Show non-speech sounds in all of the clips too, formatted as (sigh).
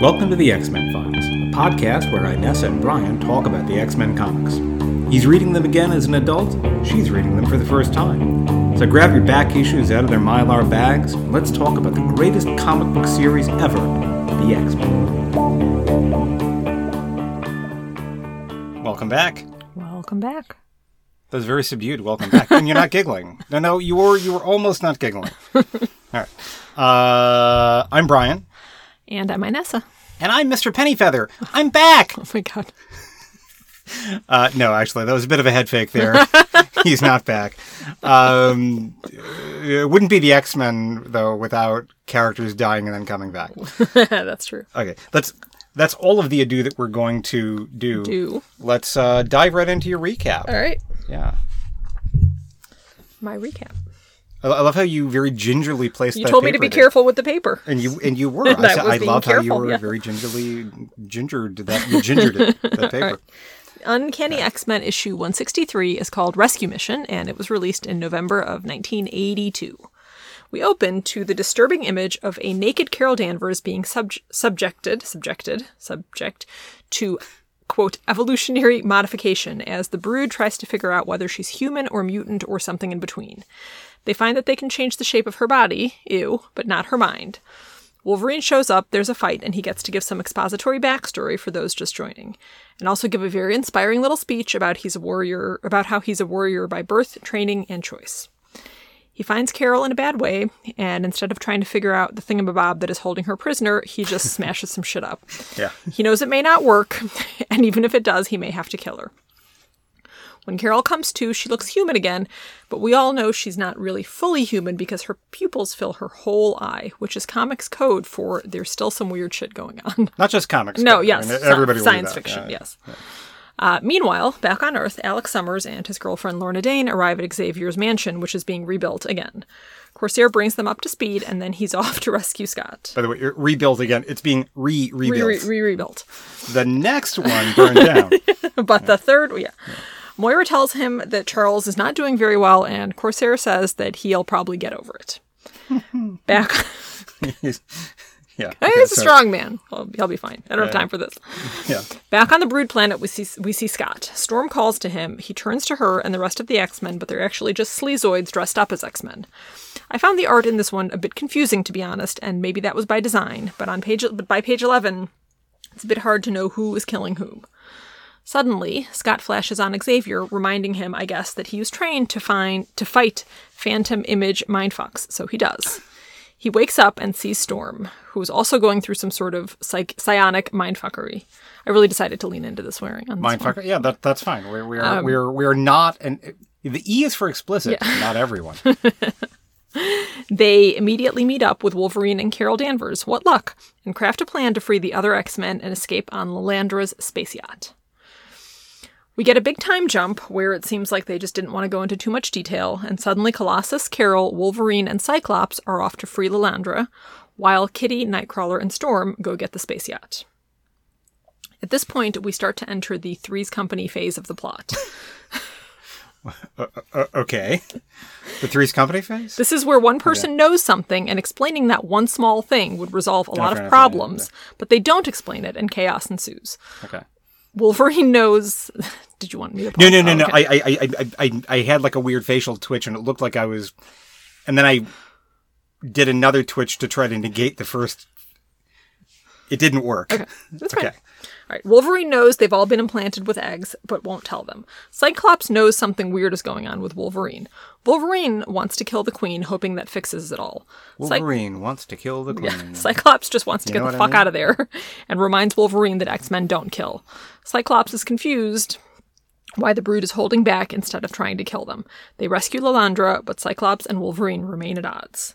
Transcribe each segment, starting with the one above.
Welcome to the X Men Files, a podcast where Inessa and Brian talk about the X Men comics. He's reading them again as an adult, she's reading them for the first time. So grab your back issues out of their mylar bags, and let's talk about the greatest comic book series ever the X Men. Welcome back. Welcome back. That was very subdued. Welcome back. and you're not giggling. (laughs) No, no, you were you were almost not giggling. (laughs) All right. Uh, I'm Brian. And I'm Inessa. And I'm Mr. Pennyfeather. I'm back. (laughs) Oh my god. Uh, no, actually, that was a bit of a head fake there. (laughs) He's not back. Um, it wouldn't be the X Men though without characters dying and then coming back. (laughs) That's true. Okay, let's. That's all of the ado that we're going to do. Do. Let's uh, dive right into your recap. All right. Yeah. My recap. I love how you very gingerly placed. The paper. You told me to be there. careful with the paper. And you and you (laughs) were. I, I was I being love how you were yeah. very gingerly gingered that you gingered it that (laughs) paper. Uncanny X Men issue 163 is called Rescue Mission, and it was released in November of 1982. We open to the disturbing image of a naked Carol Danvers being sub- subjected, subjected, subject to quote evolutionary modification as the brood tries to figure out whether she's human or mutant or something in between. They find that they can change the shape of her body, ew, but not her mind. Wolverine shows up, there's a fight, and he gets to give some expository backstory for those just joining. And also give a very inspiring little speech about he's a warrior about how he's a warrior by birth, training, and choice. He finds Carol in a bad way, and instead of trying to figure out the thingamabob that is holding her prisoner, he just (laughs) smashes some shit up. Yeah. He knows it may not work, (laughs) and even if it does, he may have to kill her. When Carol comes to, she looks human again, but we all know she's not really fully human because her pupils fill her whole eye, which is comics code for there's still some weird shit going on. Not just comics. No, but, yes, I mean, everybody science fiction, Yeah, yeah. Uh, meanwhile, back on Earth, Alex Summers and his girlfriend Lorna Dane arrive at Xavier's mansion, which is being rebuilt again. Corsair brings them up to speed, and then he's (laughs) off to rescue Scott. By the way, rebuilt again. It's being re Re- rebuilt. re- rebuilt. the next one burned down. (laughs) But the third, yeah. Moira tells him that Charles is not doing very well, and Corsair says that he'll probably get over it. (laughs) Back. He's- yeah. Okay, he's a so- strong man. He'll, he'll be fine. I don't have time for this. (laughs) Yeah. Back on the Brood planet, we see we see Scott. Storm calls to him. He turns to her and the rest of the X Men, but they're actually just sleazoids dressed up as X Men. I found the art in this one a bit confusing, to be honest, and maybe that was by design. But on page but by page eleven, it's a bit hard to know who is killing whom. Suddenly, Scott flashes on Xavier, reminding him, I guess, that he was trained to find to fight phantom image mindfucks, so he does. He wakes up and sees Storm, who is also going through some sort of psych- psionic mindfuckery. I really decided to lean into the swearing on. Mindfucker. Yeah, that that's fine. We, we Um, are we are we are not and the E is for explicit. Not everyone. (laughs) They immediately meet up with Wolverine and Carol Danvers. What luck! And craft a plan to free the other X Men and escape on Lilandra's space yacht. We get a big time jump where it seems like they just didn't want to go into too much detail, and suddenly Colossus, Carol, Wolverine, and Cyclops are off to free Lilandra, while Kitty, Nightcrawler, and Storm go get the space yacht. At this point, we start to enter the Three's Company phase of the plot. (laughs) Uh, okay. The Three's Company phase. This is where one person knows something, and explaining that one small thing would resolve a lot of problems, but they don't explain it, and chaos ensues. Okay. Wolverine knows. (laughs) Did you want me to? No, pause? no, no, Oh, no. okay. I, I, I, I, I, I had like a weird facial twitch, and it looked like I was, and then I did another twitch to try to negate the first. It didn't work. Okay. That's fine. All right. Wolverine knows they've all been implanted with eggs, but won't tell them. Cyclops knows something weird is going on with Wolverine. Wolverine wants to kill the Queen, hoping that fixes it all. Cy- Wolverine wants to kill the queen. Yeah. (laughs) Cyclops just wants to know get the what I fuck mean? out of there (laughs) and reminds Wolverine that X Men don't kill. Cyclops is confused why the brood is holding back instead of trying to kill them. They rescue Lilandra, but Cyclops and Wolverine remain at odds.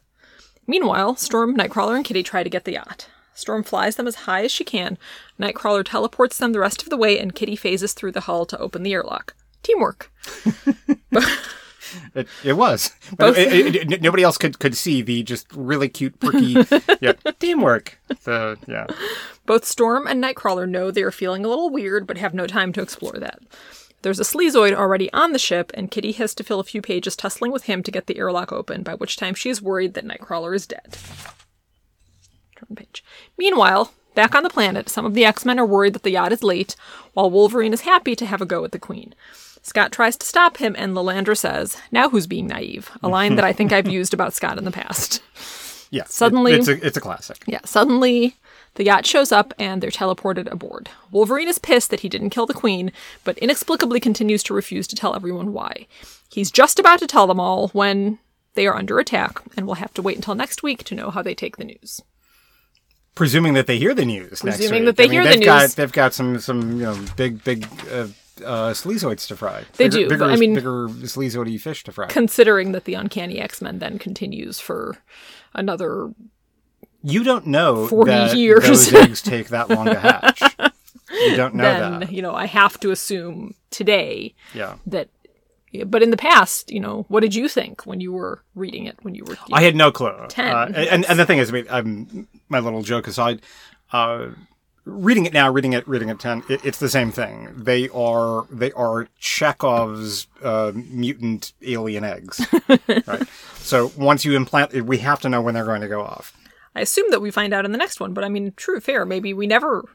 Meanwhile, Storm, Nightcrawler, and Kitty try to get the yacht. Storm flies them as high as she can, Nightcrawler teleports them the rest of the way, and Kitty phases through the hull to open the airlock. Teamwork. (laughs) (laughs) It, it was. (laughs) It- it- nobody else could, could see the just really cute, perky (laughs) yeah, teamwork. So, yeah. Both Storm and Nightcrawler know they are feeling a little weird, but have no time to explore that. There's a sleazoid already on the ship, and Kitty has to fill a few pages tussling with him to get the airlock open, by which time she is worried that Nightcrawler is dead. Turn page. Meanwhile, Back on the planet, some of the X Men are worried that the yacht is late, while Wolverine is happy to have a go at the Queen. Scott tries to stop him, and Lilandra says, Now who's being naive? A line that I think I've (laughs) used about Scott in the past. Yeah. Suddenly- it- it's a it's a classic. Yeah, suddenly the yacht shows up and they're teleported aboard. Wolverine is pissed that he didn't kill the Queen, but inexplicably continues to refuse to tell everyone why. He's just about to tell them all when they are under attack, and we'll have to wait until next week to know how they take the news. Presuming that they hear the news. Presuming next that week. they I mean, hear the they've Got, news. they've got some some you know big big uh, uh, sleazoids to fry. They bigger, do, Bigger, I mean- bigger sleazoidy fish to fry. Considering that the Uncanny X Men then continues for another. You don't know 40 that years. those (laughs) eggs take that long to hatch. You don't know then, that. you know, I have to assume today Yeah. that. But in the past, you know, what did you think when you were reading it? When you were. I had no clue. Ten, Uh, and, and the thing is, I mean, I'm, my little joke aside, uh, reading it now, reading it, reading it ten, it, it's the same thing. They are they are Chekhov's uh, mutant alien eggs. (laughs) right. So once you implant, we have to know when they're going to go off. I assume that we find out in the next one, but I mean, true, fair. Maybe we never,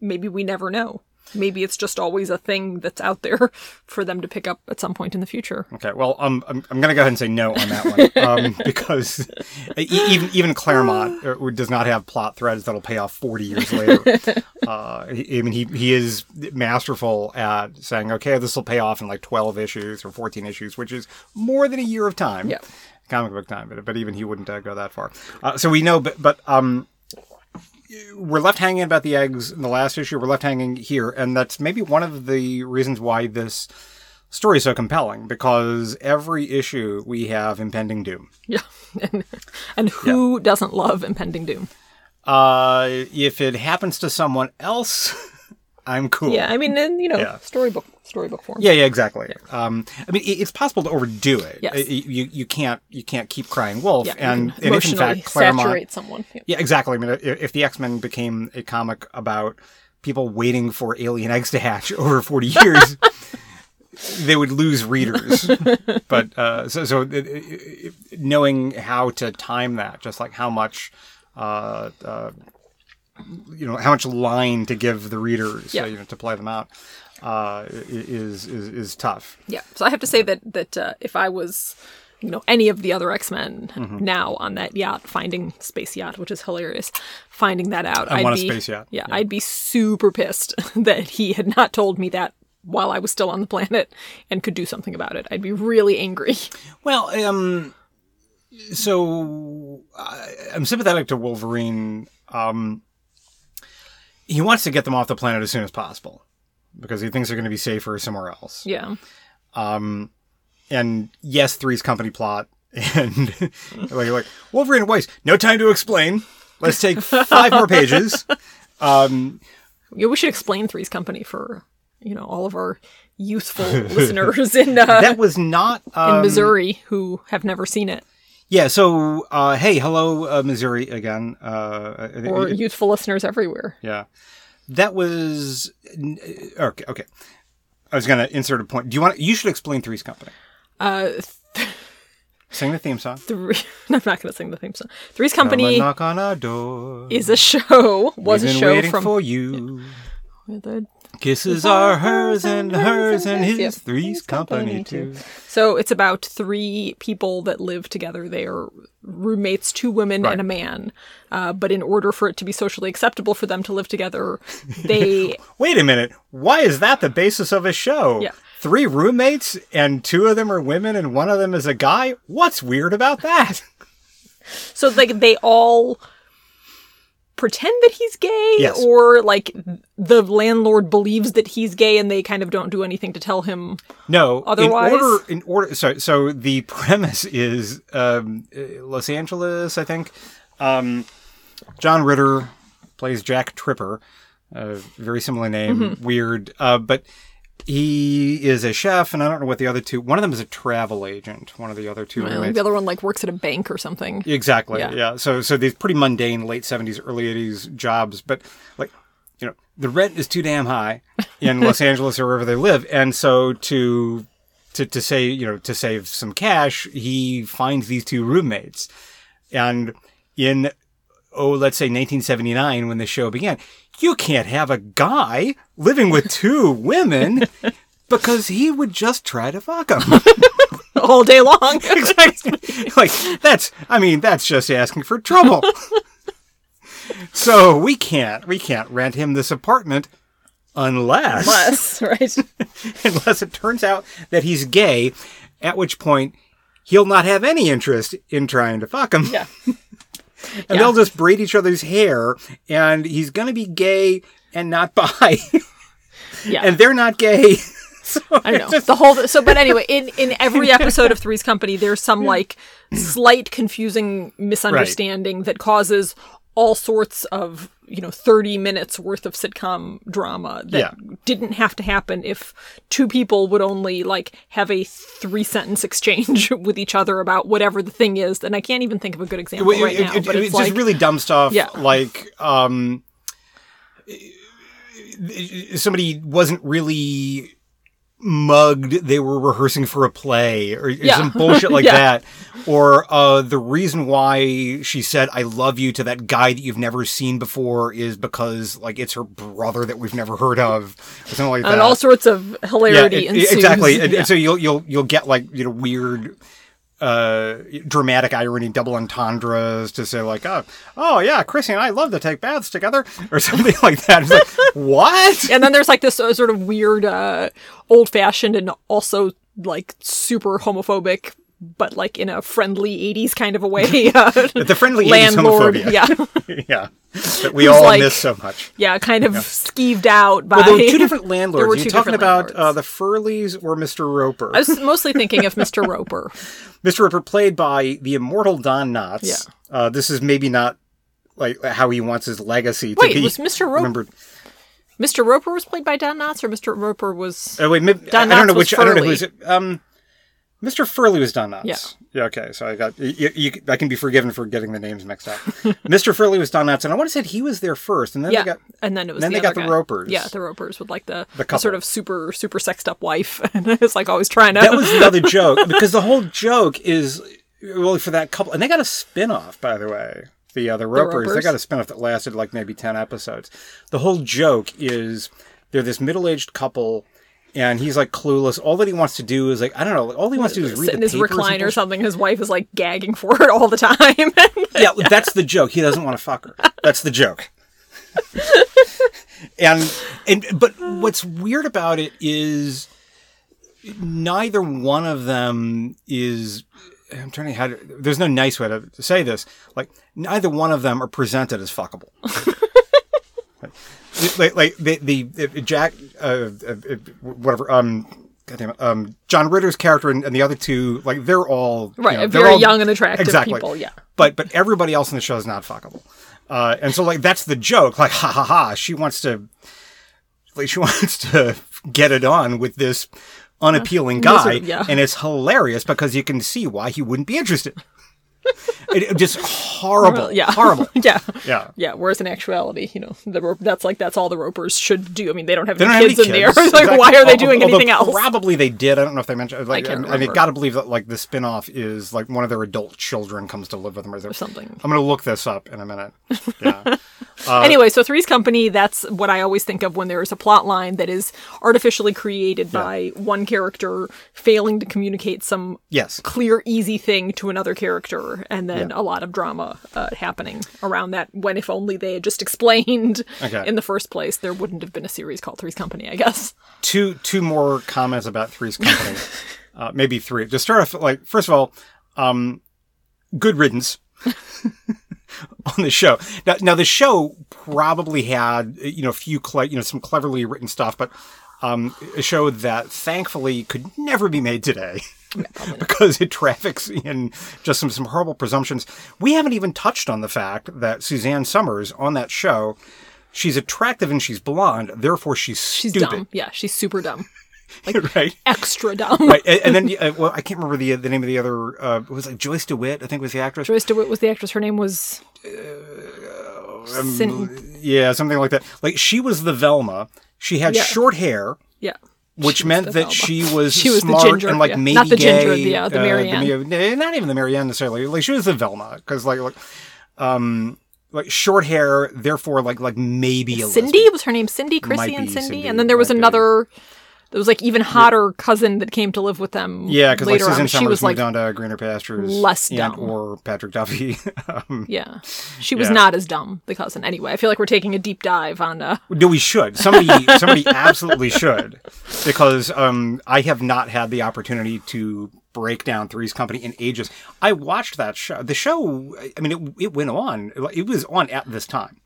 maybe we never know. Maybe it's just always a thing that's out there (laughs) for them to pick up at some point in the future. Okay, well, um, I'm, I'm going to go ahead and say no on that one (laughs) um, because even even Claremont uh, does not have plot threads that'll pay off 40 years later. (laughs) Uh, I mean, he he is masterful at saying, okay, this will pay off in like 12 issues or 14 issues, which is more than a year of time. Yeah. Comic book time, but, but even he wouldn't uh, go that far. Uh, so we know, but but um, we're left hanging about the eggs in the last issue. We're left hanging here, and that's maybe one of the reasons why this story is so compelling because every issue we have impending doom. (laughs) Yeah, and, and who doesn't love impending doom? Uh, if it happens to someone else, (laughs) I'm cool. Yeah, I mean, in you know, Yeah. storybook storybook form. Yeah, yeah, exactly. Um, I mean, it's possible to overdo it. Yes. You you can't you can't keep crying wolf, Yeah, and, and if in fact Claremont, saturate someone. Yeah. yeah, exactly. I mean, if, the X Men became a comic about people waiting for alien eggs to hatch (laughs) over forty years. (laughs) They would lose readers, (laughs) but uh, so so it, it- knowing how to time that, just like how much, uh, uh, you know, how much line to give the readers, Yeah. uh, you know, to play them out, uh, is is is tough. Yeah. So I have to say that that uh, if I was, you know, any of the other X Men Mm-hmm. now on that yacht, finding space yacht, which is hilarious, finding that out, I I'd want a be, space yacht. Yeah, I'd be super pissed (laughs) that he had not told me that while I was still on the planet and could do something about it. I'd be really angry. Well, um, so I, I'm sympathetic to Wolverine. Um, he wants to get them off the planet as soon as possible because he thinks they're going to be safer somewhere else. Yeah. Um, and yes, Three's company plot, (laughs) and like, like Wolverine and Weiss, no time to explain. Let's take five more pages. Um, Yeah, we should explain Three's Company for you know all of our youthful (laughs) listeners in uh, that was not in um, Missouri who have never seen it, Yeah. So, uh, hey, hello, uh, Missouri again. Uh, or youthful listeners everywhere. Yeah. That was okay. Okay. I was going to insert a point. Do you want? You should explain Three's Company. Uh, Sing the theme song. three. (laughs) I'm not going to sing the theme song. Three's Company knock on our door. is a show. Was We've a show waiting from for you. the Kisses are hers and hers and his. Yep. Three's Company too. So it's about three people that live together. They are roommates, two women Right. and a man. Uh, but in order for it to be socially acceptable for them to live together, they (laughs) Wait a minute. Why is that the basis of a show? Yeah. Three roommates and two of them are women and one of them is a guy. What's weird about that? so like they all pretend that he's gay, Yes. or like the landlord believes that he's gay, and they kind of don't do anything to tell him. No. Otherwise- in order, in order. So, so the (laughs) premise is um, uh, Los Angeles, I think. Um, John Ritter plays Jack Tripper, a very similar name, weird, uh, but he is a chef, and I don't know what the other two. One of them is a travel agent. One of the other two. Well, roommates. the other one like works at a bank or something. Exactly. Yeah. Yeah. So so these pretty mundane late seventies, early eighties jobs, but like you know, the rent is too damn high in (laughs) Los Angeles or wherever they live, and so to to to say you know to save some cash, he finds these two roommates, and in oh, let's say 1979 when the show began, you can't have a guy living with two (laughs) women because he would just try to fuck them. (laughs) all day long. (laughs) exactly. Like that's I mean, that's just asking for trouble. so we can't we can't rent him this apartment unless Less, right? unless it turns out that he's gay, at which point he'll not have any interest in trying to fuck him. Yeah. And Yeah. they'll just braid each other's hair and he's gonna be gay and not (laughs) bi. Yeah. and they're not gay. (laughs) so I don't know the whole. So, but anyway, in in every (laughs) episode of Three's Company, there's some like slight confusing misunderstanding that causes all sorts of you know 30 minutes worth of sitcom drama that Yeah. didn't have to happen if two people would only like have a three sentence exchange (laughs) with each other about whatever the thing is and i can't even think of a good example It- right it- now it- but it's, it's like just really dumb stuff. Yeah. Like, um, somebody wasn't really mugged. They were rehearsing for a play or Yeah. some bullshit like (laughs) Yeah. that. Or, uh, the reason why she said, I love you to that guy that you've never seen before is because, like, it's her brother that we've never heard of or something like that. and all sorts of hilarity it- ensues. exactly. And, and so you'll you'll you'll get like you know weird uh dramatic irony double entendres to say like oh oh yeah chrissy and i love to take baths together (laughs) or something (laughs) like that. It's like (laughs) what? And then there's like this uh, sort of weird uh old fashioned and also like super homophobic but like in a friendly 80s kind of a way (laughs) (laughs) uh, the friendly 80s landlord homophobia. (laughs) yeah. Yeah. That we all like- miss so much. yeah kind of skeeved out by well there were two different There landlords were are you talking about uh, the furleys or mr roper? I was mostly thinking of mr roper. Mr roper played by the immortal don knotts. Yeah. uh, this is maybe not like how he wants his legacy to wait be was mr roper remembered. Mr roper was played by don knotts or mr roper was Oh wait, maybe, I, Don I don't know Knotts was which. I don't know Furley. who's it. Um, Mr. Furley was Don Knotts. Yeah. Yeah. Okay. So I got you, you, I can be forgiven for getting the names mixed up. (laughs) Mr. Furley was Don Knotts, and I want to say he was there first, and then yeah they got and then it was then the they got other the guy. Ropers. yeah the ropers with like the, The the sort of super super sexed up wife (laughs) and it's like always trying to that was another joke because the whole joke is really for that couple, and they got a spin off by the way. The uh, the Ropers, they Ropers? got a spin off that lasted like maybe ten episodes. The whole joke is they're this middle aged couple. And he's like clueless. All that he wants to do is like I don't know. All he wants to do is read in the his recliner or something. His wife is like gagging for it all the time. (laughs) yeah, that's the joke. He doesn't want to fuck her. That's the joke. (laughs) and and but what's weird about it is neither one of them is I'm trying to how to, there's no nice way to say this. Like neither one of them are presented as fuckable. (laughs) like like the the, the Jack uh, uh, uh, whatever um goddamn it, um John Ritter's character and, and the other two like they're all right, you know, they're very all- young and attractive exactly people. Yeah. but but everybody else in the show is not fuckable. Uh, and so like that's the joke. Like ha ha ha. She wants to like she (laughs) wants to get it on with this unappealing guy, yeah. and it's hilarious because you can see why he wouldn't be interested. It, it- just horrible, (laughs) Yeah. horrible. (laughs) yeah. Yeah. Yeah. Whereas in actuality, you know, the ro- that's like that's all the ropers should do. I mean, they don't have They any don't have kids any in (laughs) kids. there. It's like, Exactly. why are they doing although anything else? Probably they did. I don't know if they mentioned. Like, can't I, I got to believe that like the spin-off is like one of their adult children comes to live with them or something. I'm going to look this up in a minute. Yeah. Uh, anyway, so Three's Company, that's what I always think of when there is a plot line that is artificially created by one character failing to communicate some yes. clear, easy thing to another character, and then Yeah. a lot of drama uh, happening around that. When if only they had just explained Okay. in the first place, there wouldn't have been a series called Three's Company, I guess. two two more comments about Three's Company. (laughs) uh, maybe three. To start off, like first of all, um, good riddance (laughs) on the show. Now, now the show probably had you know a few cle- you know some cleverly written stuff, but um, a show that thankfully could never be made today. (laughs) because it traffics in just some, some horrible presumptions. We haven't even touched on the fact that Suzanne Somers on that show, she's attractive and she's blonde, therefore she's, She's stupid. dumb. Yeah, she's super dumb. (laughs) right? Extra dumb. right. And, and then, uh, well, I can't remember the the name of the other. Uh, it was like Joyce DeWitt, I think was the actress. Joyce DeWitt was the actress. Her name was. Um, Sin- yeah, something like that. Like she was the Velma. She had Yeah. short hair, yeah. Which She meant that she was She was the smart ginger, and like yeah. maybe Not the ginger, gay, the, uh, the uh, the- not even the Marianne necessarily. Like she was the Velma because like, like um like short hair, therefore like like maybe a Cindy was her name Cindy, Chrissy and Cindy, Cindy, and then there was another. be. There was like even hotter cousin that came to live with them. Yeah, because like later Susan on. Summers she was moved like on to greener pastures, less and, dumb. or Patrick Duffy. (laughs) um, yeah, she was Yeah. not as dumb. The cousin, anyway. I feel like we're taking a deep dive on. Uh, No, we should. Somebody, (laughs) somebody absolutely should, because um, I have not had the opportunity to break down Three's Company in ages. I watched that show. The show, I mean, it, it went on. It was on at this time,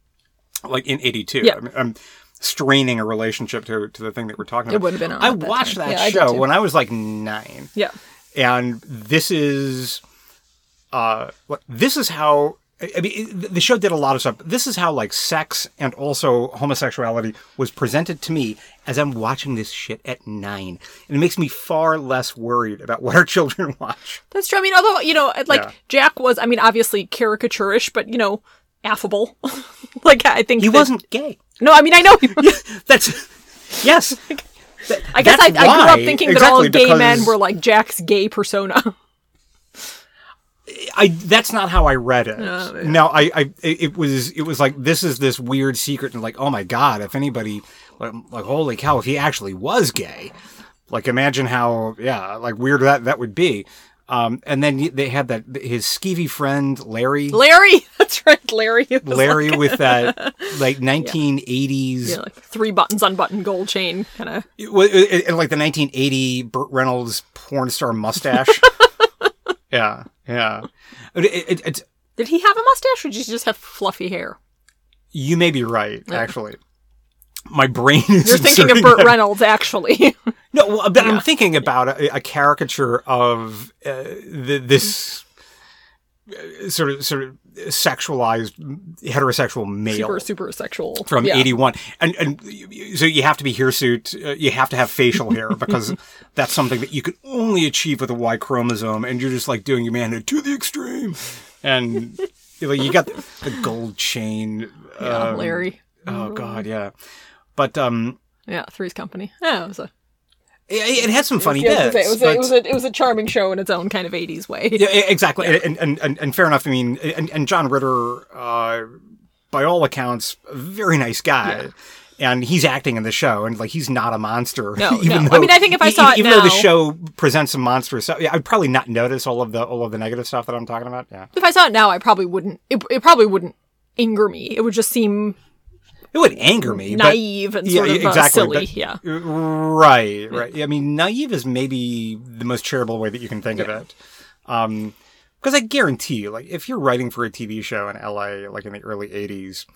like in '82. Yeah. I mean, I'm straining a relationship to to the thing that we're talking about. It would have been on I that watched time. that Yeah, show too. when I was like nine yeah, and this is uh what- this is how I mean, the show did a lot of stuff. This is how like sex and also homosexuality was presented to me as I'm watching this shit at nine, and it makes me far less worried about what our (laughs) children watch. that's true. I mean, although you know, like Yeah. Jack was, I mean, obviously caricaturish, but you know, affable. (laughs) like I think He that- wasn't gay. No, I mean, I know. (laughs) That's yes. That- (laughs) I guess I, I grew up thinking that all exactly, gay men were like Jack's gay persona. I that's not how I read it. Oh, yeah. No, I, I it was it was like this is this weird secret and like oh my god if anybody like, like holy cow if he actually was gay like imagine how yeah like weird that that would be. Um, and then they had that his skeevy friend Larry Larry, (laughs) that's right, Larry. Larry like, with that like (laughs) 1980s yeah, like three buttons on button gold chain kind of. it, wa- it, it- like the 1980 Burt Reynolds porn star mustache. (laughs) yeah, yeah. It, it, Did he have a mustache or did he just have fluffy hair? You may be right, actually. My brain is. You're thinking of Burt that- Reynolds, actually. No, well, but I'm thinking about a, a caricature of uh, the, this uh, sort of sort of sexualized heterosexual male. super, super sexual. from yeah. 81 and and so you have to be hirsute uh, you have to have facial hair (laughs) because that's something that you can only achieve with a y chromosome and you're just like doing your manhood to the extreme and you, know, you got the, the gold chain Yeah, um, Larry. oh god yeah but um Yeah, Three's Company. Yeah, it was a. it, it had some funny yeah, bits it was, a, but- it was a it was a charming show in its own kind of '80s way. Yeah, exactly, And, and and and fair enough. I mean, and, and John Ritter, uh, by all accounts, a very nice guy. And he's acting in the show, and like he's not a monster. No, (laughs) even no. Though, I mean, I think if I saw it even though the show presents some monstrous stuff, yeah, I'd probably not notice all of the all of the negative stuff that I'm talking about. Yeah, If I saw it now, I probably wouldn't. It, it probably wouldn't anger me. It would just seem it would anger me. but- naive and sort yeah, of uh, exactly, silly. but- yeah. Right, (laughs) right. I mean, naive is maybe the most charitable way that you can think of it. Um, because I guarantee you, like, if you're writing for a TV show in LA, like in the early '80s,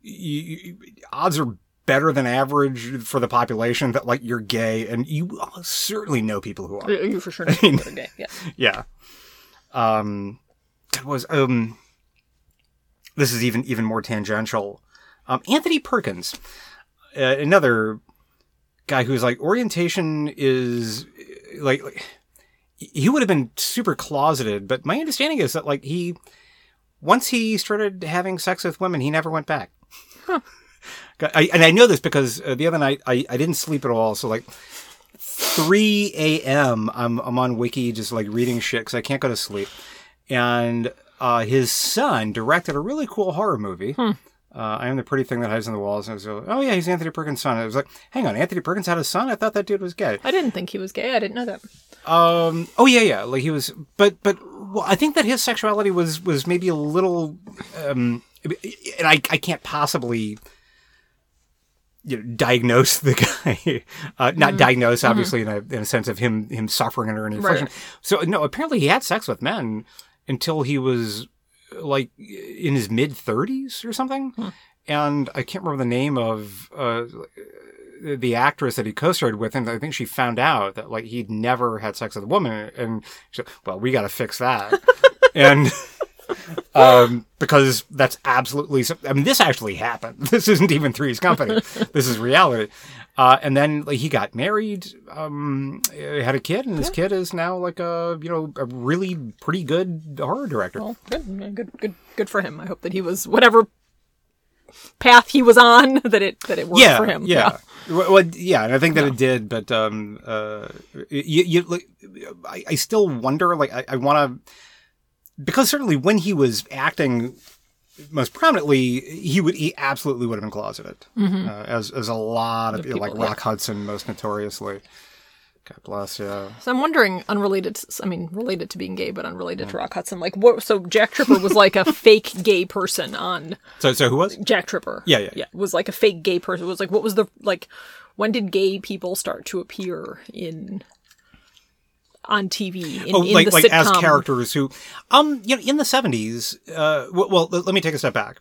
you, you, odds are better than average for the population that like you're gay, and you certainly know people who are. You for sure (laughs) know people that are gay. Yeah. Yeah. Um, that was um. This is even even more tangential. Um, Anthony Perkins, uh, another guy who's like orientation is like, like he would have been super closeted, but my understanding is that like he once he started having sex with women, he never went back. I, and I know this because uh, the other night I, I didn't sleep at all, so like 3 a.m. I'm I'm on Wiki just like reading shit because I can't go to sleep. And uh, his son directed a really cool horror movie. Uh, I am the pretty thing that hides in the walls. And I was like, oh yeah, he's Anthony Perkins' son. I was like, hang on, Anthony Perkins had a son. I thought that dude was gay. I didn't think he was gay. I didn't know that. Um. Oh yeah, yeah. Like he was, but but well, I think that his sexuality was was maybe a little, um, and I I can't possibly. You know, diagnose the (laughs) guy, uh, not diagnose, obviously, in a in a sense of him him suffering under any affliction. So no, apparently he had sex with men until he was like in his mid thirties or something, and I can't remember the name of uh, the actress that he co-starred with, and I think she found out that like he'd never had sex with a woman, and she said, well, we got to fix that, (laughs) and um, because that's absolutely. I mean, this actually happened. (laughs) This isn't even Three's Company. this is reality. Uh, and then like, he got married, um, had a kid, and his kid is now like a you know a really pretty good horror director. Well, good, good, good, good for him. I hope that he was whatever path he was on (laughs) that it that it worked yeah, for him. Yeah. Well, well, yeah, and I think that it did, but um, uh, you, you like, I, I still wonder, like, I, I want to, because certainly when he was acting most prominently, he would he absolutely would have been closeted, uh, as as a lot of people, like yeah. Rock Hudson most notoriously. God bless you. So I'm wondering, unrelated, to, I mean, related to being gay, but unrelated to Rock Hudson, like what? So Jack Tripper was like a (laughs) fake gay person on So so who was? Jack Tripper. Yeah, yeah. yeah. Was like a fake gay person. It was like what was the like? When did gay people start to appear in on TV in, Oh, in like the like as characters who, um, you know, in the seventies. Uh, well, let me take a step back.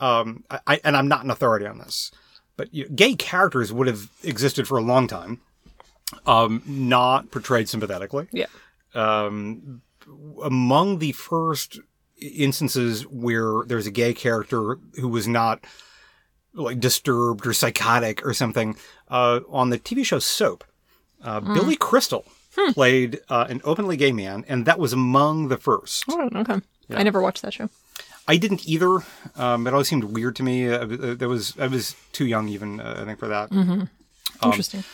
Um, I, and I'm not an authority on this, but you know, gay characters would have existed for a long time. Um, not portrayed sympathetically. Yeah. um, among the first instances where there's a gay character who was not like disturbed or psychotic or something uh, on the TV show Soap. Uh, Billy Crystal played uh, an openly gay man, and that was among the first. Oh, okay. I never watched that show. I didn't either. Um, it always seemed weird to me. Uh, uh, there was I was too young even uh, I think for that. Um, Interesting.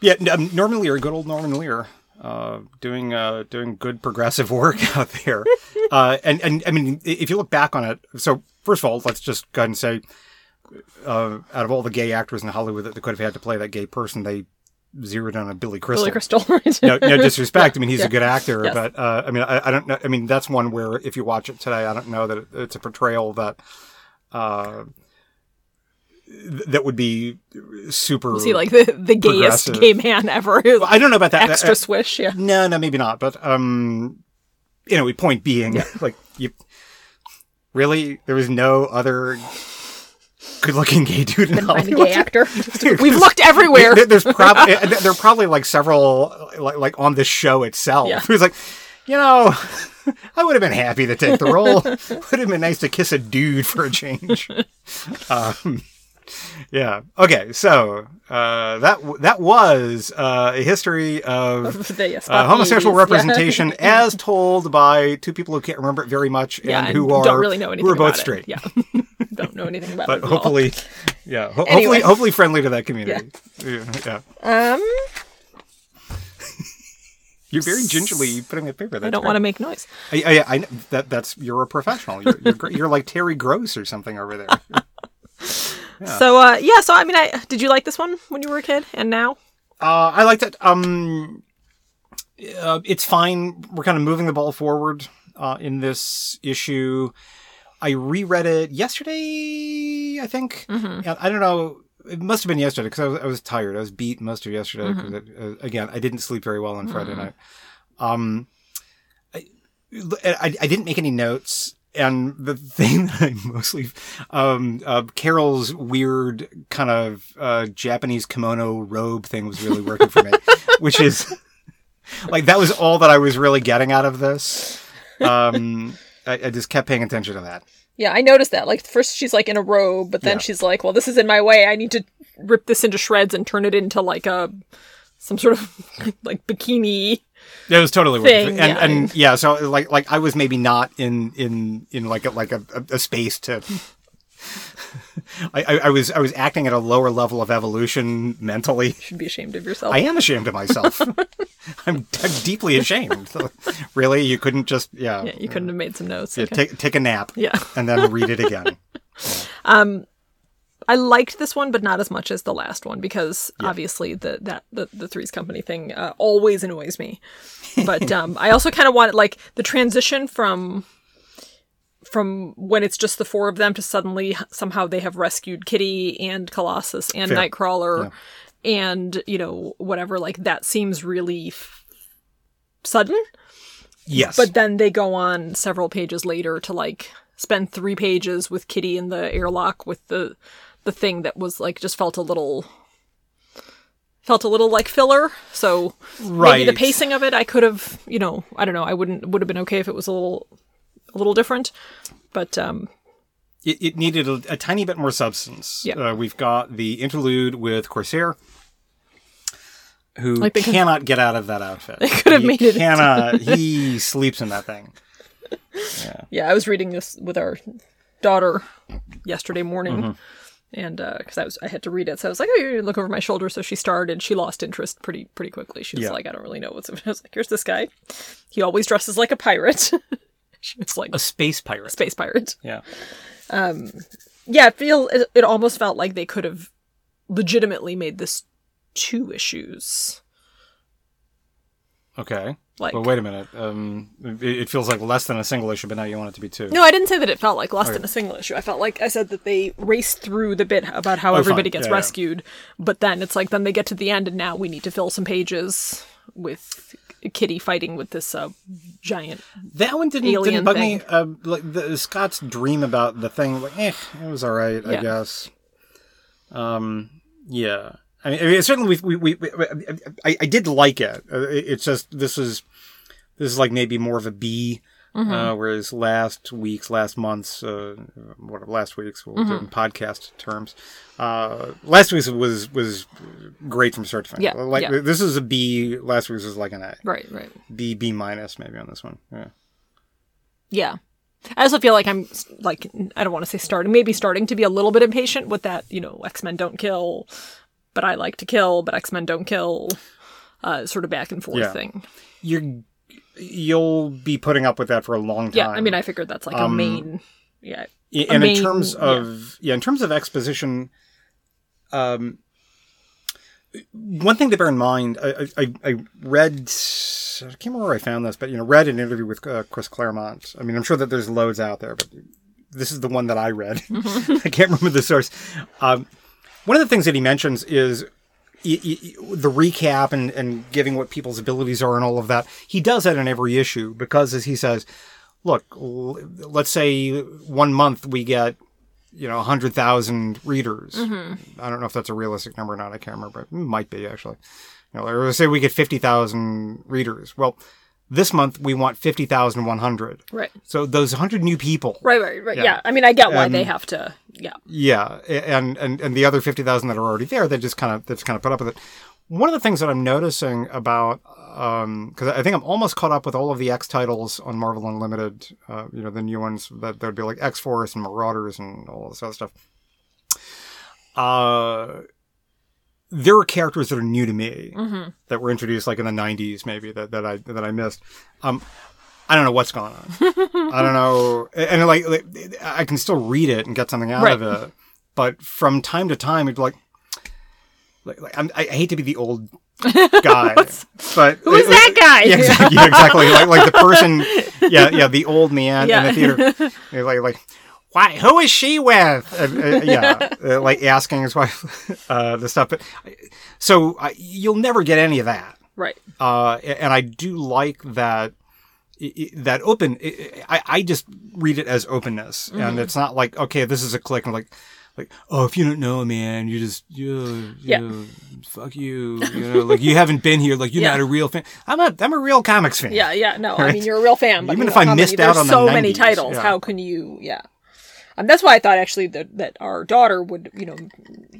Yeah, um, Norman Lear, good old Norman Lear, uh, doing uh, doing good progressive (laughs) work out there. (laughs) uh, and and I mean, if you look back on it, so first of all, let's just go ahead and say, uh, out of all the gay actors in Hollywood that they could have had to play that gay person, they zeroed on a Billy Crystal. Billy Crystal. (laughs) right? no, no disrespect. I mean, he's a good actor, Yes. but uh, I mean, I, I don't know. I mean, that's one where if you watch it today, I don't know that it's a portrayal that uh, that would be super. Was he like the, the gayest gay man ever? Was I don't know about that. extra swish, yeah. no, no, maybe not. But um, you know, point being, (laughs) like you really there was no other good-looking gay dude in Find a Hollywood. gay actor. (laughs) We've looked everywhere. There- There's probably (laughs) there are probably like several like like on the show itself. Yeah. Who's like, you know, (laughs) I would have been happy to take the role. would have been nice to kiss a dude for a change. um, yeah. Okay. So uh, that w- that was uh, a history of (laughs) uh, homosexual 80s, yeah. representation as told by two people who can't remember it very much Yeah, and and who are don't really know anything who are both about it. straight. Yeah, (laughs) don't know anything about But it. all. hopefully, yeah, ho- (laughs) Anyway. hopefully, hopefully friendly to that community. Yeah. yeah. um, You're very gingerly putting the paper. That's I don't want to make noise. I, I, I, that that's you're a professional. You're you're, you're like Terry Gross or something over there. So, uh, yeah. So, I mean, I did you like this one when you were a kid, and now? Uh, I like that. Um, uh, it's fine. We're kind of moving the ball forward uh, in this issue. I reread it yesterday, I think. And I don't know. It must have been yesterday because I was, I was tired. I was beat most of yesterday because, uh, again, I didn't sleep very well on Friday night. Um, I, I, I didn't make any notes. And the (laughs) thing that I mostly, um, uh, Carol's weird kind of uh, Japanese kimono robe thing was really working for me, (laughs) which is like that was all that I was really getting out of this. Um, I, I just kept paying attention to that. Yeah, I noticed that. Like, first she's like in a robe, but then Yeah. she's like, "Well, this is in my way. I need to rip this into shreds and turn it into like a some sort of (laughs) like bikini." It was totally Thing, worth it. And, yeah. and yeah, so like like I was maybe not in in in like a, like a, a, space to. (laughs) I, I, I was I was acting at a lower level of evolution mentally. You should be ashamed of yourself. I am ashamed of myself. (laughs) I'm, I'm deeply ashamed. (laughs) really, you couldn't just yeah, yeah, you couldn't have made some notes. yeah, Okay. take take a nap Yeah. and then read it again. Um, I liked this one, but not as much as the last one because obviously the that the, the Three's Company thing uh, always annoys me. But (laughs) um, I also kind of wanted like the transition from from when it's just the four of them to suddenly somehow they have rescued Kitty and Colossus and Fair. Nightcrawler and you know whatever like that seems really f- sudden. Yes, But then they go on several pages later to like spend three pages with Kitty in the airlock with the the thing that was like just felt a little felt a little like filler. So maybe the pacing of it I could have, you know, I don't know, I wouldn't would have been okay if it was a little a little different. But um it, it needed a, a tiny bit more substance. Yeah. Uh, we've got the interlude with Corsair, who Like they cannot get out of that outfit. (laughs) They could have made it Cannot. he sleeps in that thing. (laughs) yeah, I was reading this with our daughter yesterday morning. Mm-hmm. And because I was, I had to read it, so I was like, "Oh, you look over my shoulder." So she started. She lost interest pretty, pretty quickly. She was Yeah. like, "I don't really know what's." (laughs) I was like, "Here's this guy. He always dresses like a pirate." she was like, A space pirate. space pirate. Yeah. Um, yeah, it feel it, it almost felt like they could have legitimately made this two issues. Okay. Like- but wait a minute. Um, it, it feels like less than a single issue, but now you want it to be two. No, I didn't say that it felt like less than a single issue. I felt like I said that they raced through the bit about how Oh, fine. everybody gets Yeah, yeah. rescued, but then it's like then they get to the end and now we need to fill some pages with Kitty fighting with this uh, giant. That one didn't, didn't bug thing. me. Uh, like the, Scott's dream about the thing, like, eh, it was all right, I guess. Um, yeah. I mean, I mean certainly we, we, we, I, I did like it. Uh, It's just this is this is like maybe more of a B, Mm-hmm. uh, whereas last week's, last month's, uh, what last week's, we'll Mm-hmm. in podcast terms. Uh, last week's was was great from start to finish. Yeah, like yeah. this is a B. Last week's was like an A, Right, right. B, B minus maybe on this one. Yeah. Yeah. I also feel like I'm like I don't want to say starting, maybe starting to be a little bit impatient with that. You know, X Men don't kill, but I like to kill, but X Men don't kill. Uh, sort of back and forth Yeah. thing. you're you'll be putting up with that for a long time. Yeah, I mean, I figured that's like a main. Yeah, I- and in terms of yeah. in terms of exposition, um, one thing to bear in mind, I I, I- I read I can't remember where I found this, but you know, read an interview with uh, Chris Claremont. I mean, I'm sure that there's loads out there, but this is the one that I read. (laughs) I can't remember the source. Um, one of the things that he mentions is the recap and, and giving what people's abilities are and all of that. He does that in every issue because, as he says, look, l- let's say one month we get, you know, 100,000 readers. Mm-hmm. I don't know if that's a realistic number or not. I can't remember. It might be, actually. You know, let's say we get 50,000 readers. Well, this month we want 50,100. right, So those 100 new people. right, right, right. Yeah. Yeah, I mean, I get why Um, they have to. Yeah, Yeah, and and and the other fifty thousand that are already there, they just kind of they just kind of put up with it. One of the things that I'm noticing about um because I think I'm almost caught up with all of the X titles on Marvel Unlimited, uh, you know, the new ones that there'd be like X Force and Marauders and all this other stuff. Uh, there are characters that are new to me that were introduced like in the '90s, maybe that, that I that I missed. Um, I don't know what's going on. (laughs) I don't know, and like, like, I can still read it and get something out of it, but from time to time, it's like, like, like I'm, I hate to be the old (laughs) guy, but who's that guy? Yeah, exactly. yeah, exactly. Like, like the person, (laughs) yeah, yeah, the old man Yeah. in the theater, like, like, why? Who is she with? (laughs) Uh, uh, yeah, uh, like asking his wife (laughs) uh, the stuff. But so uh, you'll never get any of that right. uh, and I do like that i- i- that open. i I, I just read it as openness, Mm-hmm. and it's not like okay, this is a click, and like like oh, if you don't know, man, you just you, Yeah. you fuck you, you know, like you haven't been here, like you're Yeah. not a real fan. I'm a I'm a real comics fan. Yeah, yeah. No, I mean you're a real fan, but Even you if I how missed many, out there's on the so many titles. yeah. How can you? Yeah, and that's why I thought actually that that our daughter would, you know,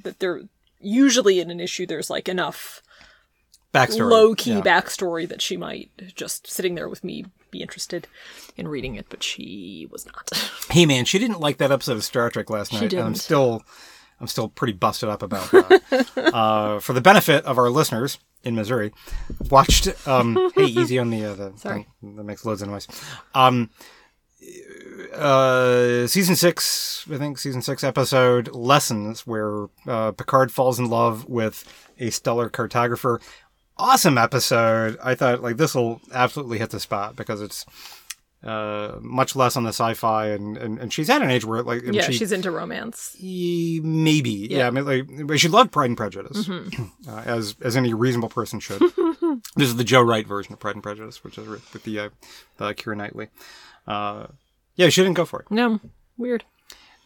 that there usually in an issue there's like enough backstory, low key Yeah. backstory that she might just sitting there with me be interested in reading it, but she was not. (laughs) Hey man, she didn't like that episode of Star Trek last night, and I'm still, I'm still pretty busted up about that. (laughs) uh, for the benefit of our listeners in Missouri, watched. Um, hey, (laughs) easy on the uh, the Sorry. thing that makes loads of noise. Um, uh, season six, I think season six episode lessons where uh, Picard falls in love with a stellar cartographer. Awesome episode. I thought like this will absolutely hit the spot because it's uh, much less on the sci-fi and, and, and she's at an age where like yeah, she, she's into romance. E- maybe yeah. I mean like she loved Pride and Prejudice (clears throat) uh, as as any reasonable person should. (laughs) this is the Joe Wright version of Pride and Prejudice, which is with the uh, the Keira Knightley. Uh, yeah, she didn't go for it. No, weird.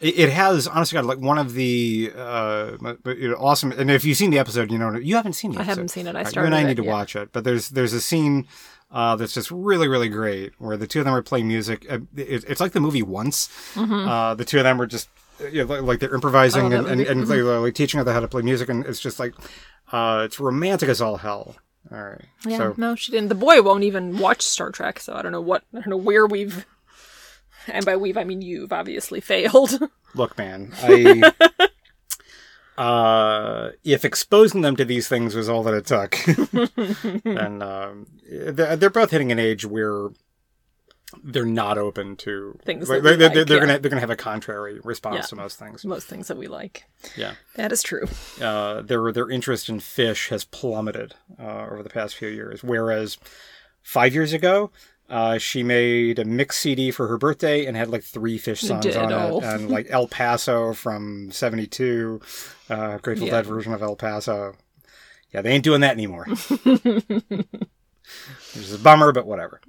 It, it has honestly got like one of the uh, but, you know, awesome. And if you've seen the episode, you know you haven't seen the I haven't seen it. I Right, started. You and I it, need to yeah. watch it. But there's there's a scene uh, that's just really really great where the two of them are playing music. Uh, it, it's like the movie Once. Uh, the two of them are just you know, like, like they're improvising Mm-hmm. Oh, and, and, and like, like teaching other how to play music, and it's just like uh, it's romantic as all hell. All right, Yeah, so no, she didn't. The boy won't even watch Star Trek, so I don't know what, I don't know where we've, and by we've I mean you've obviously failed. (laughs) look, man, I. (laughs) Uh, if exposing them to these things was all that it took, (laughs) then um, they're, both hitting an age where they're not open to Things Like, that they're, like, they're, they're yeah. gonna they're gonna have a contrary response Yeah. to most things. Most things that we like. Yeah, That is true. uh, their their interest in fish has plummeted uh, over the past few years. Whereas five years ago, uh, she made a mix CD for her birthday and had like three Phish songs did, on it, and (laughs) like El Paso from '72, uh, Grateful Yeah. Dead version of El Paso. Yeah, they ain't doing that anymore. (laughs) Which is a bummer, but whatever.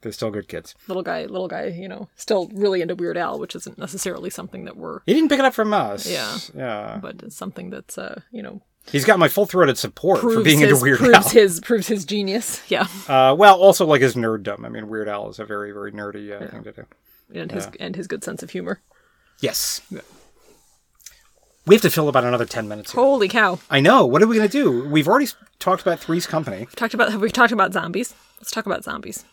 They're still good kids. Little guy, little guy, you know, still really into Weird Al, which isn't necessarily something that we're, He didn't pick it up from us. Yeah. yeah. but it's something that's, uh, you know, He's got my full throated support proves for being his, into Weird proves Al. his, proves his genius. (laughs) Yeah. Uh, well, also like his nerddom. I mean, Weird Al is a very, very nerdy uh, thing to do. And his, and his good sense of humor. Yes. We have to fill about another 10 minutes here. Holy cow. I know. What are we going to do? We've already talked about Three's Company. We've talked about, have we talked about zombies? Let's talk about zombies.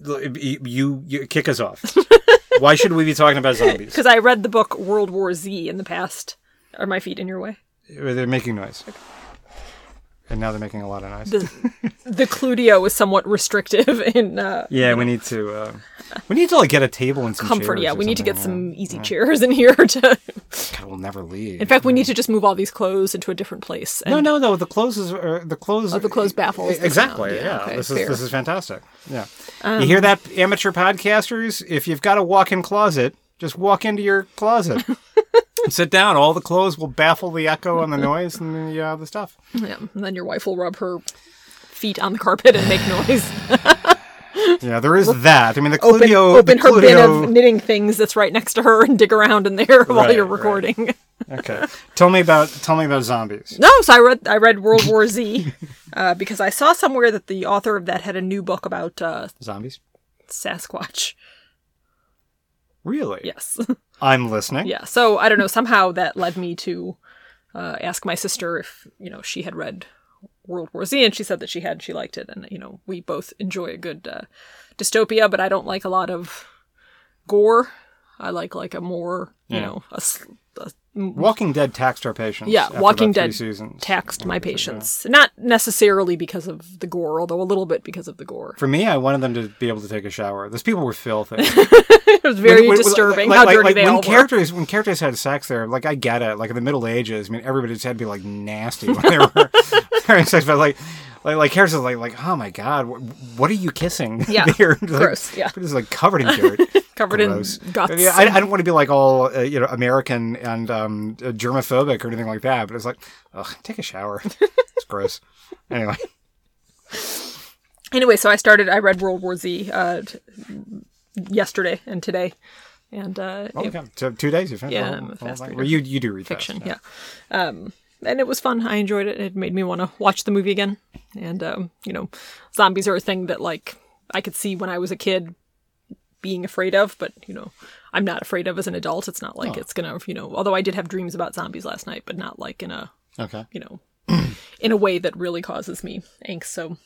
You, you kick us off. (laughs) Why should we be talking about zombies? (laughs) Because I read the book World War Z in the past. Are my feet in your way? They're making noise. And now they're making a lot of noise. The, the Cludio is somewhat restrictive (laughs) in uh, yeah, we need to. Uh, we need to like get a table and some comfort. chairs Yeah, we need to get something, some easy chairs in here (laughs) to. God, we'll never leave. In fact, we need to just move all these clothes into a different place. And No, no, no. The clothes is uh, the clothes. Oh, the clothes baffles Exactly. Yeah. Yeah, okay, this fair. Um, is this is fantastic. Yeah. you hear that, amateur podcasters? If you've got a walk-in closet, just walk into your closet. (laughs) (laughs) Sit down. All the clothes will baffle the echo and the noise and the uh, the stuff. Yeah, and then your wife will rub her feet on the carpet and make noise. (laughs) Yeah, there is that. I mean, the open Cludio. open the her bin of knitting things that's right next to her and dig around in there (laughs) while Right, you're right. recording. Okay. Tell me about tell me about zombies. No, so I read I read World War Z uh, because I saw somewhere that the author of that had a new book about uh, Zombies. Sasquatch. Really? Yes. I'm listening. Yeah. So I don't know. Somehow that led me to uh, ask my sister if you know she had read World War Z, and she said that she had. She liked it, and you know we both enjoy a good uh, dystopia, but I don't like a lot of gore. I like like a more you Yeah. know a, Mm, Walking Dead taxed our patience. yeah Walking Dead seasons. taxed my patience. Not necessarily because of the gore, although a little bit because of the gore. For me, I wanted them to be able to take a shower. Those people were filthy. (laughs) it was very When- when- disturbing like- how like- dirty like they when all were. characters when characters had sex there, like I get it. Like in the Middle Ages, I mean, everybody just had to be like nasty when they were (laughs) having sex. But like, like, like characters like, like, oh my god, what, what are you kissing? (laughs) Yeah. They're, like, Gross, yeah. just like covered in dirt, (laughs) Covered Gross. in guts. Yeah, I, I don't want to be like all uh, you know American and um, uh, germophobic or anything like that. But it's like, ugh, take a shower. (laughs) it's gross. Anyway, Anyway, so I started. I read World War Z uh, t- yesterday and today, and uh, oh, it- so two days you finished. Yeah, I'm a fast reader. Well, you you do read fiction, fast, yeah. Um, and it was fun. I enjoyed it. It made me want to watch the movie again. And um, you know, zombies are a thing that like I could see when I was a kid being afraid of, but you know, I'm not afraid of as an adult. It's not like Oh. it's gonna, you know. Although I did have dreams about zombies last night, but not like in a, Okay. you know, in a way that really causes me angst. So.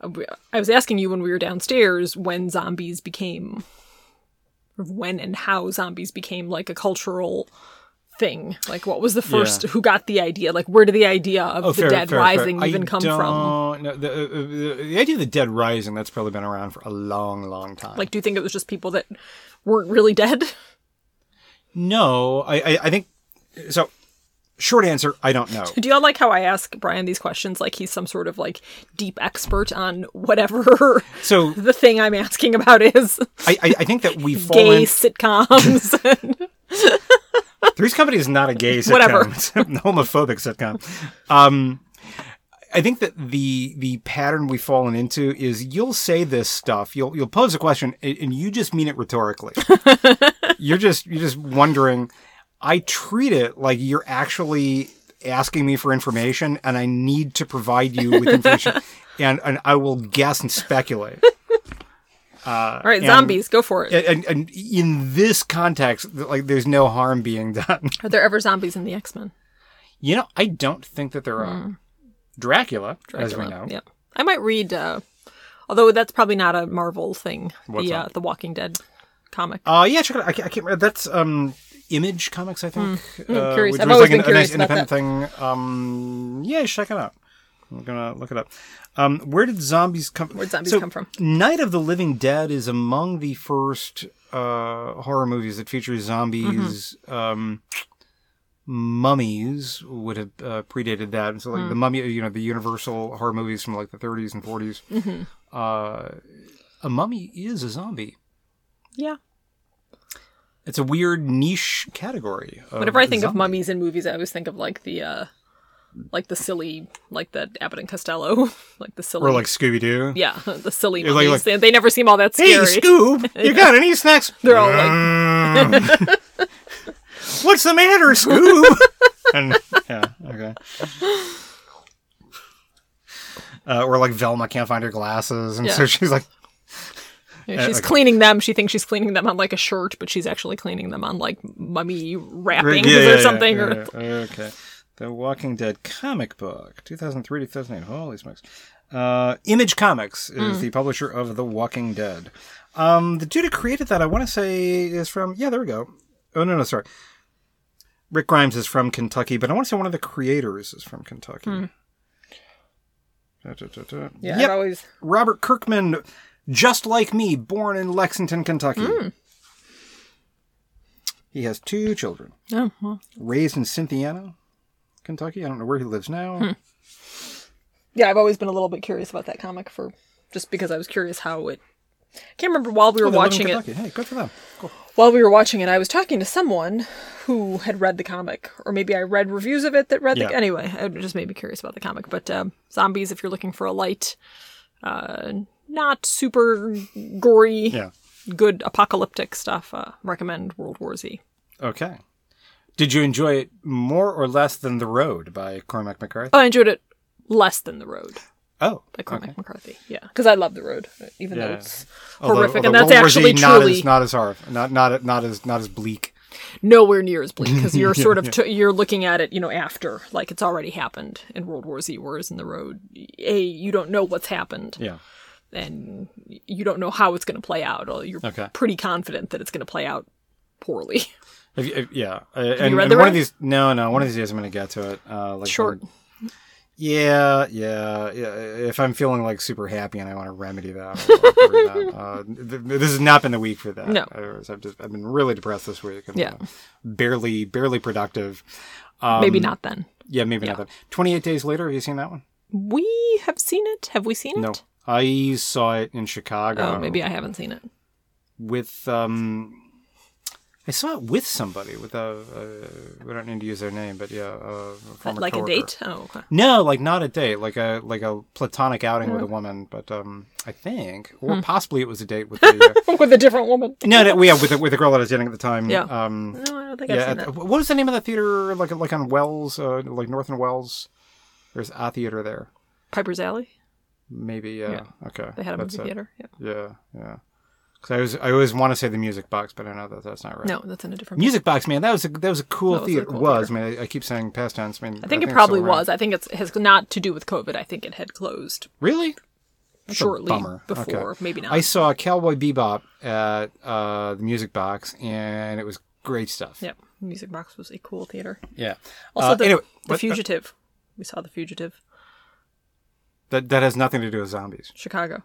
uh, I was asking you when we were downstairs when zombies became, when and how zombies became like a cultural thing. Like, what was the first? Yeah. Who got the idea? Like, where did the idea of Oh, the fair, dead fair, fair. rising I even come from? know. The, uh, uh, the idea of the dead rising that's probably been around for a long, long time. Like, do you think it was just people that weren't really dead? no, I, I, I think so. Short answer, I don't know. (laughs) Do y'all like how I ask Brian these questions? Like he's some sort of like deep expert on whatever (laughs) So the thing I'm asking about is I, I, I think that we (laughs) fall gay in. sitcoms. (laughs) Three's Company is not a gay sitcom. Whatever. (laughs) It's a homophobic sitcom. Um, I think that the the pattern we've fallen into is you'll say this stuff, you'll you'll pose a question, and and you just mean it rhetorically. (laughs) you're just you're just wondering. I treat it like you're actually asking me for information, and I need to provide you with information, and and I will guess and speculate. All right, And- zombies, go for it. And, and in this context, like there's no harm being done. (laughs) Are there ever zombies in the X Men? You know, I don't think that there are. Dracula, as we know. Yeah, I might read. Uh, although that's probably not a Marvel thing. What's the uh, the Walking Dead comic. Uh, yeah, check it out. I can't, I can't remember. That's um, Image Comics, I think. Uh, curious. which I've was always like been a, nice independent thing. Um, yeah, check it out. I'm gonna look it up. Um, where did zombies come? Where'd zombies so, come from? Night of the Living Dead is among the first uh, horror movies that feature zombies. Mm-hmm. Um, mummies would have uh, predated that, and so like the Hmm. mummy, you know, the Universal horror movies from like the 30s and 40s. Mm-hmm. Uh, a mummy is a zombie. Yeah. It's a weird niche category. Whenever I think of mummies in movies, I always think of like the uh like the silly like the Abbott and Costello. (laughs) like the silly or like Scooby Doo. Yeah, (laughs) the silly You're like- they, they never seem all that scary. Hey. Scoob, (laughs) you got any snacks? They're all like like, "What's the matter, Scoob?" and yeah, okay. Uh, or like Velma can't find her glasses, and Yeah. so she's like, Yeah, she's okay. cleaning them. She thinks she's cleaning them on like a shirt, but she's actually cleaning them on like mummy wrappings Yeah, yeah, or something. yeah, or yeah. Okay. The Walking Dead comic book, 2003 2008. Holy smokes. Uh, Image Comics is Hmm. the publisher of The Walking Dead. Um, the dude who created that, I want to say, is from. Yeah, there we go. Oh, no, no, sorry. Rick Grimes is from Kentucky, but I want to say one of the creators is from Kentucky. Da, da, da, da. Yeah, Yep. Always Robert Kirkman, just like me, born in Lexington, Kentucky. Hmm. He has two children oh well. raised in Cynthiana, Kentucky. I don't know where he lives now. Hmm. Yeah, I've always been a little bit curious about that comic for just because I was curious how it. I can't remember while we were Oh, they live in watching it. Hey, good for them. Cool. While we were watching it, I was talking to someone who had read the comic, or maybe I read reviews of it that read Yeah. the. Anyway, it just made me curious about the comic. But um, zombies, if you're looking for a light, uh, not super gory, Yeah. good apocalyptic stuff, uh, recommend World War Z. Okay. Did you enjoy it more or less than The Road by Cormac McCarthy? Oh, I enjoyed it less than The Road oh, by Cormac okay. McCarthy. Yeah, because I love The Road, even though it's Although- horrific, although and that's actually not truly as, not as hard, not not not as not as bleak. nowhere near as bleak because you're (laughs) sort of t- you're looking at it, you know, after like it's already happened in World War Z. Whereas in the road, a you don't know what's happened, Yeah. and you don't know how it's going to play out. You're Okay. pretty confident that it's going to play out poorly. Have you, have- yeah. Uh, and, and one of these? No, no. One of these days I'm going to get to it. Uh, like Short. Yeah, yeah, yeah. If I'm feeling like super happy and I want to remedy that, that. (laughs) Uh, th- this has not been the week for that. No. I've just I've been really depressed this week. And, Yeah. uh, barely barely productive. Um, Maybe not then. Yeah, maybe not then. Twenty eight days later. Have you seen that one? We have seen it. Have we seen No, it? No, I saw it in Chicago. Oh, maybe I haven't seen it. with um. I saw it with somebody with a. Uh, we don't need to use their name, but yeah, uh, former like a date? Oh, okay. No, like not a date, like a like a platonic outing with a woman. But um, I think, or Hmm. possibly it was a date with (laughs) the. Uh, With a different woman. no, no, yeah, with the, with the girl that I was dating at the time. Yeah. Um, No, I don't think I've seen that. what was the name of the theater? Like like on Wells, uh, like North and Wells. There's a theater there. Piper's Alley. Maybe. Yeah. Yeah. Okay. They had a That's movie it. theater. Yeah. Yeah. Yeah. Because I always I always want to say the Music Box, but I know that that's not right. No, that's in a different. Music Box, man, that was a that was a cool That was a theater. cool was. theater. I mean, I, I keep saying past tense. I mean, I think it it's probably still around. was. I think it's it has not to do with COVID. I think it had closed Really? That's shortly before. Okay. Maybe not. I saw Cowboy Bebop at uh, the Music Box, and it was great stuff. Yep. Music Box was a cool theater. Yeah. Also, Uh, the, anyway, the what- Fugitive. We saw The Fugitive. that that has nothing to do with zombies. Chicago.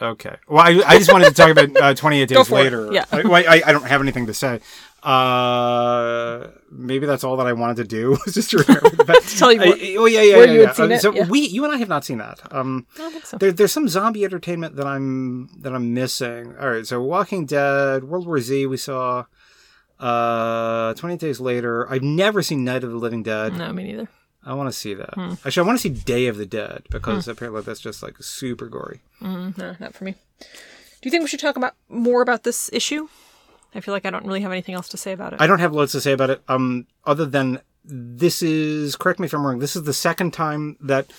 Okay. Well, I, I just wanted to talk about uh, 28 (laughs) Days for it. Later. Yeah. I, I, I don't have anything to say. Uh, maybe that's all that I wanted to do (laughs) was just to remember (laughs) fact. Tell you what- I- oh yeah, yeah, yeah. you yeah. Uh, So yeah. we, you and I have not seen that. Um, I think so. there, there's some zombie entertainment that I'm that I'm missing. All right, so Walking Dead, World War Z, we saw. Uh, 28 Days Later. I've never seen Night of the Living Dead. No, me neither. I want to see that. Hmm. Actually, I want to see Day of the Dead because apparently that's just like super gory. Mm, no, not for me. Do you think we should talk about more about this issue? I feel like I don't really have anything else to say about it. I don't have loads to say about it. Um, other than this is correct me if I'm wrong. This is the second time that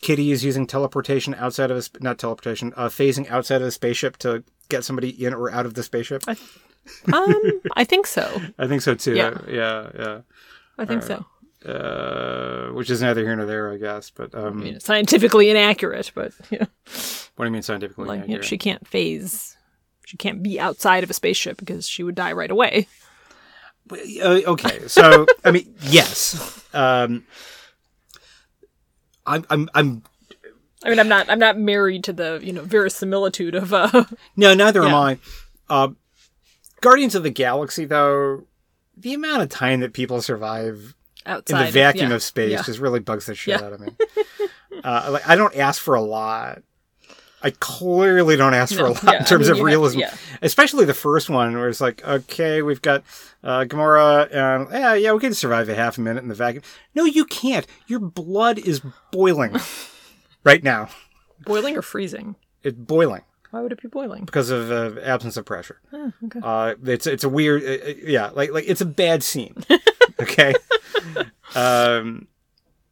Kitty is using teleportation outside of a sp- not teleportation, uh, phasing outside of a spaceship to get somebody in or out of the spaceship. I, um, I think so. (laughs) I think so too. Yeah. yeah, yeah. I think so. Uh, which is neither here nor there, I guess. But um, I mean, scientifically inaccurate, but (laughs) yeah, what do you mean scientifically? like you know, inaccurate? she can't phase. She can't be outside of a spaceship because she would die right away. Uh, okay, so (laughs) I mean, yes. Um, I'm I'm I'm I mean, I'm not I'm not married to the you know verisimilitude of uh (laughs) no, neither am I. Uh, Guardians of the Galaxy, though, the amount of time that people survive in the vacuum yeah, of space Yeah. just really bugs the shit Yeah. out of me. uh, (laughs) like I don't ask for a lot. I clearly don't ask for a lot in I terms mean, of have- realism, yeah. especially the first one where it's like, okay, we've got uh, Gamora, and yeah, yeah, we can survive a half a minute in the vacuum. No, you can't. Your blood is boiling (laughs) right now. boiling or freezing. It's boiling Why would it be boiling? because of uh, absence of pressure. Oh, okay. Uh, it's it's a weird, uh, uh, yeah, like like it's a bad scene. (laughs) (laughs) Okay, um,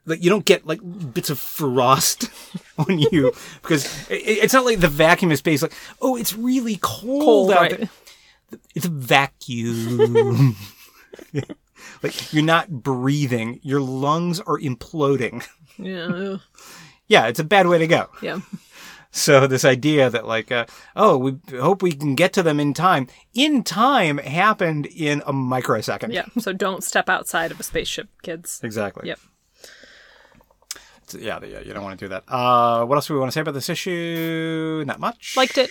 like you don't get like bits of frost (laughs) on you because it, it's not like the vacuum is space. Like, oh, it's really cold, Cold, out right? there. It's a vacuum. (laughs) like you're not breathing. Your lungs are imploding. Yeah, Yeah, it's a bad way to go. yeah. (laughs) So this idea that like, uh, oh, we hope we can get to them in time. In time happened in a microsecond. Yeah. So don't step outside of a spaceship, kids. Exactly. Yep. Yeah, yeah, you don't want to do that. Uh, what else do we want to say about this issue? Not much. Liked it.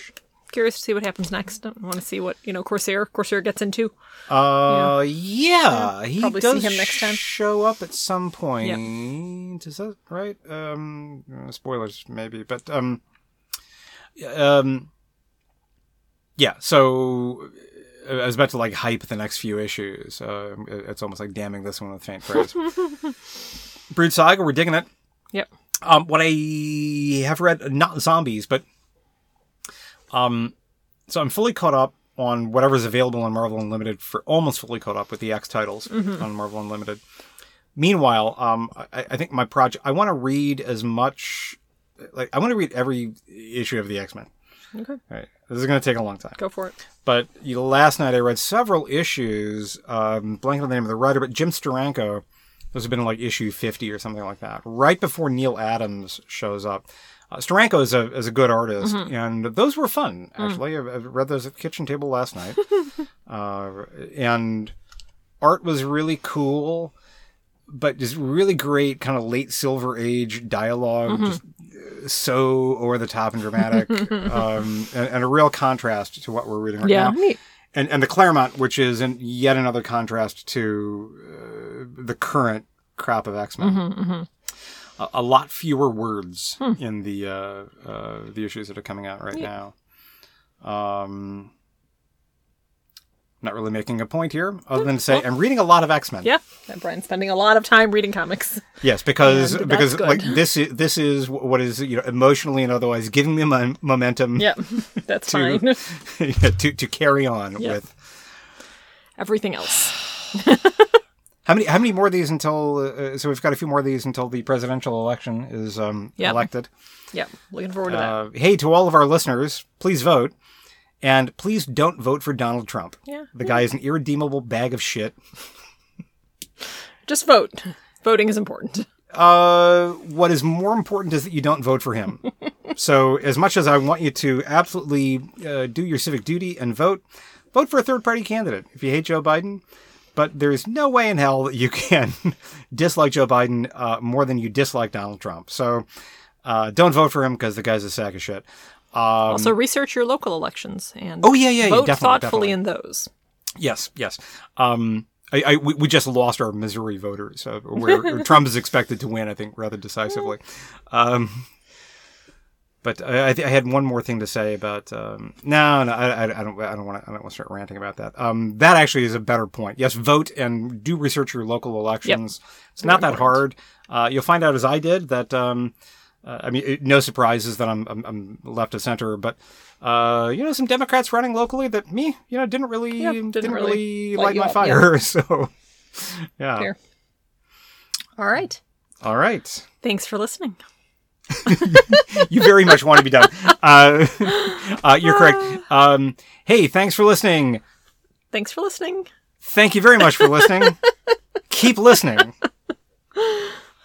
Curious to see what happens next. I want to see what you know Corsair Corsair gets into. Uh, yeah, he Probably see does him next time. show up at some point. Is that right? Um, spoilers maybe, but um, um, yeah. So uh, I was about to like hype the next few issues. Uh, it's almost like damning this one with faint praise. (laughs) Brood Saga, we're digging it. Yep. Um, what I have read, not zombies, but um, so I'm fully caught up on whatever's available on Marvel Unlimited for almost fully caught up with the X titles on Marvel Unlimited. Meanwhile, um, I, I think my project, I want to read as much, like, I want to read every issue of the X Men. Okay. Right. This is going to take a long time. Go for it. But you last night I read several issues, um, blanking on the name of the writer, but Jim Steranko. Those have been like issue 50 or something like that, right before Neal Adams shows up. Uh, Steranko is a, is a good artist, and those were fun, actually. I've, I've read those at the kitchen table last night. (laughs) uh, and art was really cool, but just really great kind of late Silver Age dialog just uh, so over the top and dramatic, (laughs) um, and, and a real contrast to what we're reading right Yeah. now Neat. and and the Claremont, which is in yet another contrast to uh, the current crop of X Men. A, a lot fewer words in the uh, uh, the issues that are coming out right now. Um, not really making a point here, other than to say I'm reading a lot of X Men. Yeah. And Brian's spending a lot of time reading comics. (laughs) Yes, because And that's because good. like this is this is what is you know emotionally and otherwise giving me mo- momentum Yeah. (laughs) That's to, fine. (laughs) to to carry on Yeah. with. Everything else. (sighs) How many? How many more of these until? Uh, so we've got a few more of these until the presidential election is um, Yep. elected. Yeah. Looking forward to that. Uh, hey, to all of our listeners, please vote, and please don't vote for Donald Trump. Yeah. The guy is an irredeemable bag of shit. Just vote. (laughs) Voting is important. Uh, what is more important is that you don't vote for him. (laughs) so, as much as I want you to absolutely uh, do your civic duty and vote, vote for a third party candidate if you hate Joe Biden. But there's no way in hell that you can (laughs) dislike Joe Biden uh, more than you dislike Donald Trump. So, uh, don't vote for him because the guy's a sack of shit. Um, also, research your local elections and oh yeah, yeah, yeah vote definitely, thoughtfully definitely. in those. Yes, yes. Um, I, I we, we just lost our Missouri voters, uh, where (laughs) Trump is expected to win. I think rather decisively. Um, but I, I, had one more thing to say about. Um, no, no, I, I, don't. I don't want to. I don't want to start ranting about that. Um, that actually is a better point. Yes, vote and do research your local elections. It's not that hard. Uh, you'll find out, as I did, that. Um, uh, I mean, it, no surprises that I'm, I'm, I'm left of center, but uh, you know, some Democrats running locally that me, you know, didn't really Yeah, didn't, didn't really really light light my up, fire. (laughs) So, yeah. Fair. All right. All right. Thanks for listening. (laughs) You very much want to be done. Uh, (laughs) uh, you're correct. Um, hey, thanks for listening. Thanks for listening. Thank you very much for listening. Keep listening.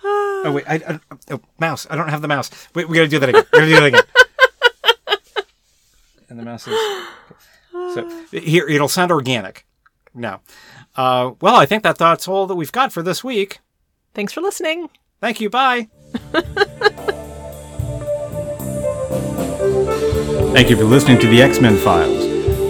Oh wait, I, I oh, mouse. I don't have the mouse. Wait, we gotta do that again. We gotta do that again. (laughs) and the mouse is so here. It'll sound organic. No. Uh, well, I think that that's all that we've got for this week. Thanks for listening. Thank you. Bye. (laughs) Thank you for listening to the X Men Files.